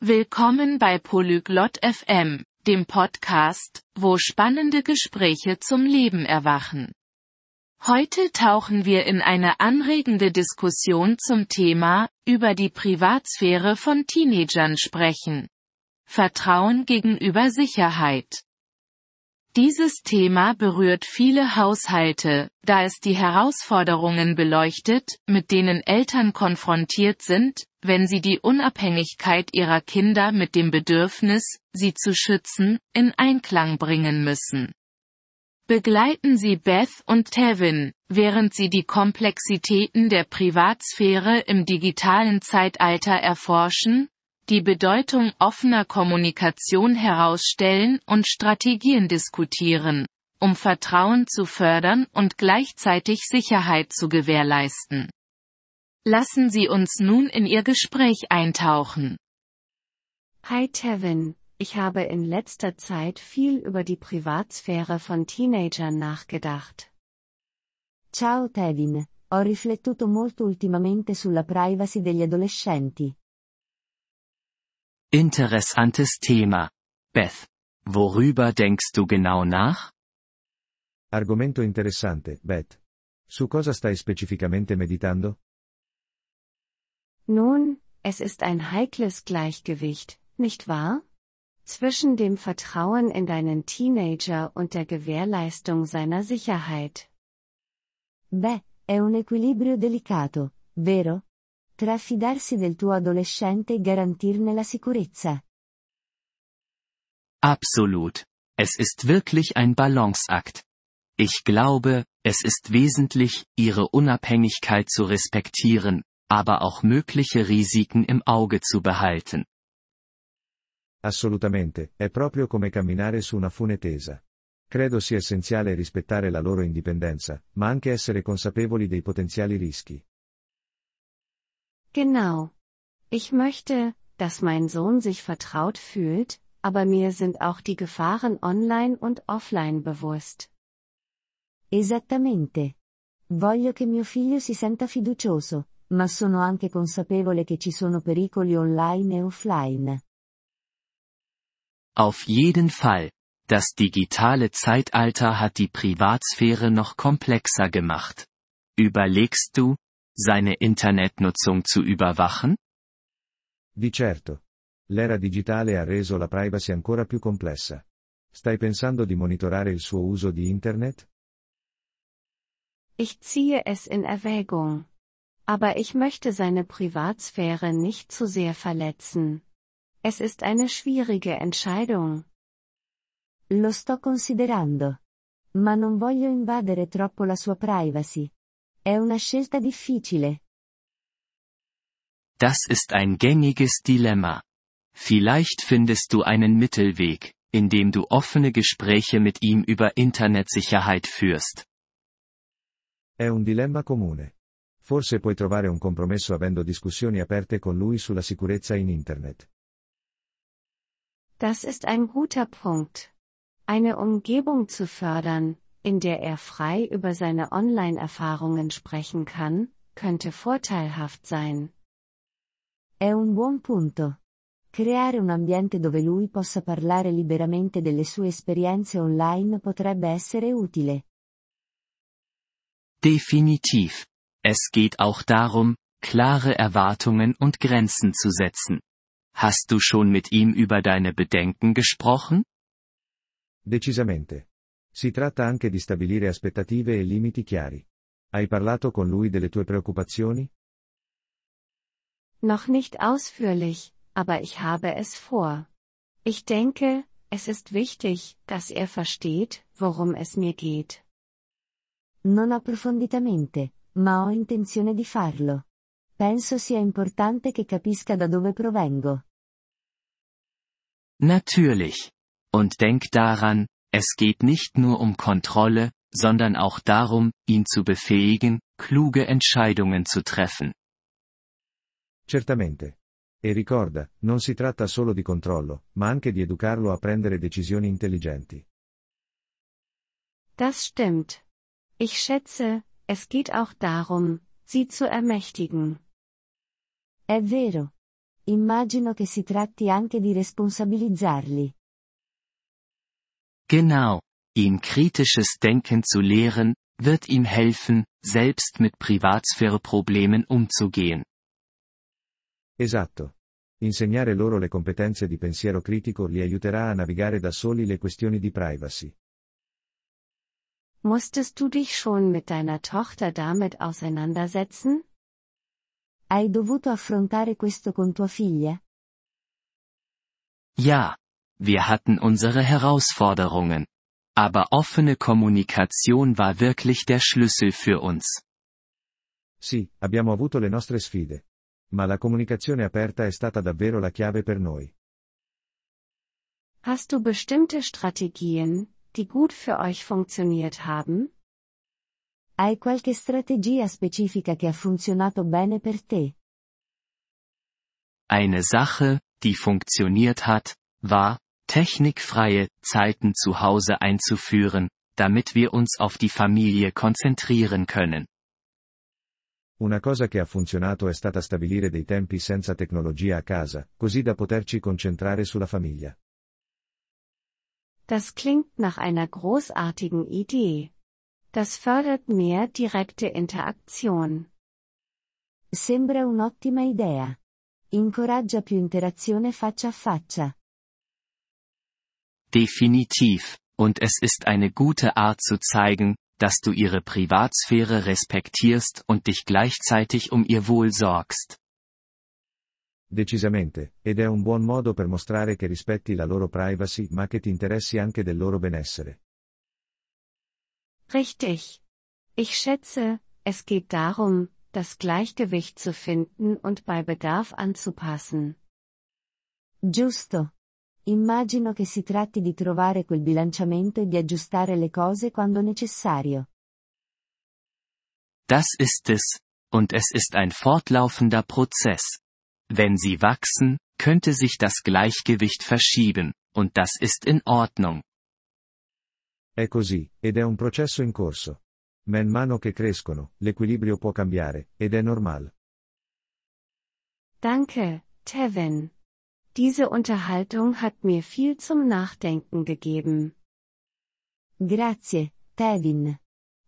Willkommen bei Polyglot FM, dem Podcast, wo spannende Gespräche zum Leben erwachen. Heute tauchen wir in eine anregende Diskussion zum Thema, über die Privatsphäre von Teenagern sprechen. Vertrauen gegenüber Sicherheit. Dieses Thema berührt viele Haushalte, da es die Herausforderungen beleuchtet, mit denen Eltern konfrontiert sind, wenn sie die Unabhängigkeit ihrer Kinder mit dem Bedürfnis, sie zu schützen, in Einklang bringen müssen. Begleiten Sie Beth und Tevin, während sie die Komplexitäten der Privatsphäre im digitalen Zeitalter erforschen, die Bedeutung offener Kommunikation herausstellen und Strategien diskutieren, um Vertrauen zu fördern und gleichzeitig Sicherheit zu gewährleisten. Lassen Sie uns nun in Ihr Gespräch eintauchen. Hi Tevin, ich habe in letzter Zeit viel über die Privatsphäre von Teenagern nachgedacht. Ciao Tevin, ho riflettuto molto ultimamente sulla privacy degli adolescenti. Interessantes Thema. Beth, worüber denkst du genau nach? Argomento interessante, Beth. Su cosa stai specificamente meditando? Nun, es ist ein heikles Gleichgewicht, nicht wahr? Zwischen dem Vertrauen in deinen Teenager und der Gewährleistung seiner Sicherheit. Beh, è un equilibrio delicato, vero? Tra fidarsi del tuo adolescente e garantirne la sicurezza. Absolut. Es ist wirklich ein Balanceakt. Ich glaube, es ist wesentlich, ihre Unabhängigkeit zu respektieren, aber auch mögliche Risiken im Auge zu behalten. Assolutamente, è proprio come camminare su una fune tesa. Credo sia essenziale rispettare la loro indipendenza, ma anche essere consapevoli dei potenziali rischi. Genau. Ich möchte, dass mein Sohn sich vertraut fühlt, aber mir sind auch die Gefahren online und offline bewusst. Esattamente. Voglio che mio figlio si senta fiducioso, ma sono anche consapevole che ci sono pericoli online e offline. Auf jeden Fall. Das digitale Zeitalter hat die Privatsphäre noch komplexer gemacht. Überlegst du, seine Internetnutzung zu überwachen? Di certo. L'era digitale ha reso la privacy ancora più complessa. Stai pensando di monitorare il suo uso di Internet? Ich ziehe es in Erwägung. Aber ich möchte seine Privatsphäre nicht zu sehr verletzen. Es ist eine schwierige Entscheidung. Lo sto considerando. Ma non voglio invadere troppo la sua privacy. È una scelta difficile. Das ist ein gängiges Dilemma. Vielleicht findest du einen Mittelweg, indem du offene Gespräche mit ihm über Internetsicherheit führst. È un dilemma comune. Forse puoi trovare un compromesso avendo discussioni aperte con lui sulla sicurezza in Internet. Das ist ein guter Punkt. Eine Umgebung zu fördern, in der er frei über seine Online-Erfahrungen sprechen kann, könnte vorteilhaft sein. È un buon punto. Creare un ambiente dove lui possa parlare liberamente delle sue esperienze online potrebbe essere utile. Definitiv. Es geht auch darum, klare Erwartungen und Grenzen zu setzen. Hast du schon mit ihm über deine Bedenken gesprochen? Decisamente. Si tratta anche di stabilire aspettative e limiti chiari. Hai parlato con lui delle tue preoccupazioni? Noch nicht ausführlich, aber ich habe es vor. Ich denke, es ist wichtig, dass er versteht, worum es mir geht. Non approfonditamente, ma ho intenzione di farlo. Penso sia importante che capisca da dove provengo. Natürlich. Und denk daran, es geht nicht nur um Kontrolle, sondern auch darum, ihn zu befähigen, kluge Entscheidungen zu treffen. Certamente. E ricorda, non si tratta solo di controllo, ma anche di educarlo a prendere decisioni intelligenti. Das stimmt. Ich schätze, es geht auch darum, sie zu ermächtigen. È vero. Immagino che si tratti anche di responsabilizzarli. Genau. Ihn kritisches Denken zu lehren, wird ihm helfen, selbst mit Privatsphäre-Problemen umzugehen. Esatto. Insegnare loro le competenze di pensiero critico li aiuterà a navigare da soli le questioni di privacy. Musstest du dich schon mit deiner Tochter damit auseinandersetzen? Hai dovuto affrontare questo con tua figlia? Ja. Wir hatten unsere Herausforderungen. Aber offene Kommunikation war wirklich der Schlüssel für uns. Sì, abbiamo avuto le nostre sfide. Ma la comunicazione aperta è stata davvero la chiave per noi. Hast du bestimmte Strategien, die gut für euch funktioniert haben? Hai qualche strategia specifica che ha funzionato bene per te? Eine Sache, die funktioniert hat, war, technikfreie Zeiten zu Hause einzuführen, damit wir uns auf die Familie konzentrieren können. Una cosa che ha funzionato è stata stabilire dei tempi senza tecnologia a casa, così da poterci concentrare sulla famiglia. Das klingt nach einer großartigen Idee. Das fördert mehr direkte Interaktion. Sembra un'ottima idea. Incoraggia più interazione faccia a faccia. Definitiv, und es ist eine gute Art zu zeigen, dass du ihre Privatsphäre respektierst und dich gleichzeitig um ihr Wohl sorgst. Decisamente, ed è un buon modo per mostrare che rispetti la loro privacy ma che ti interessi anche del loro benessere. Richtig. Ich schätze, es geht darum, das Gleichgewicht zu finden und bei Bedarf anzupassen. Giusto. Immagino che si tratti di trovare quel bilanciamento e di aggiustare le cose quando necessario. Das ist es, und es ist ein fortlaufender Prozess. Wenn sie wachsen, könnte sich das Gleichgewicht verschieben, und das ist in Ordnung. È così, ed è un processo in corso. Man mano che crescono, l'equilibrio può cambiare, ed è normale. Danke, Tevin. Diese Unterhaltung hat mir viel zum Nachdenken gegeben. Grazie, Tevin.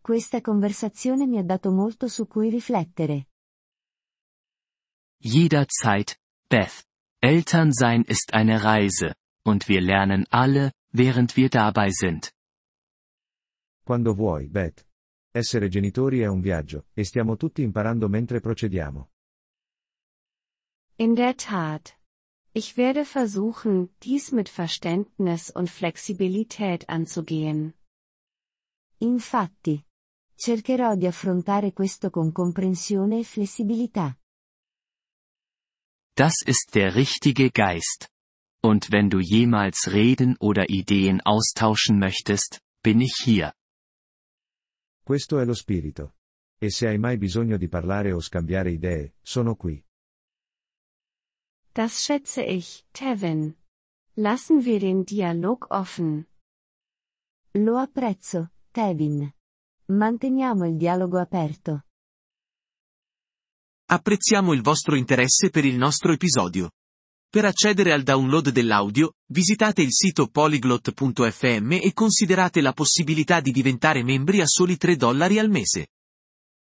Questa conversazione mi ha dato molto su cui riflettere. Jederzeit, Beth. Elternsein ist eine Reise, und wir lernen alle, während wir dabei sind. Quando vuoi, Beth. Essere genitori è un viaggio, e stiamo tutti imparando mentre procediamo. In der Tat. Ich werde versuchen, dies mit Verständnis und Flexibilität anzugehen. Infatti. Cercherò di affrontare questo con comprensione e flessibilità. Das ist der richtige Geist. Und wenn du jemals reden oder Ideen austauschen möchtest, bin ich hier. Questo è lo spirito. E se hai mai bisogno di parlare o scambiare idee, sono qui. Das schätze ich, Tevin. Lassen wir den Dialog offen. Lo apprezzo, Tevin. Manteniamo il dialogo aperto. Apprezziamo il vostro interesse per il nostro episodio. Per accedere al download dell'audio, visitate il sito polyglot.fm e considerate la possibilità di diventare membri a soli 3 dollari al mese.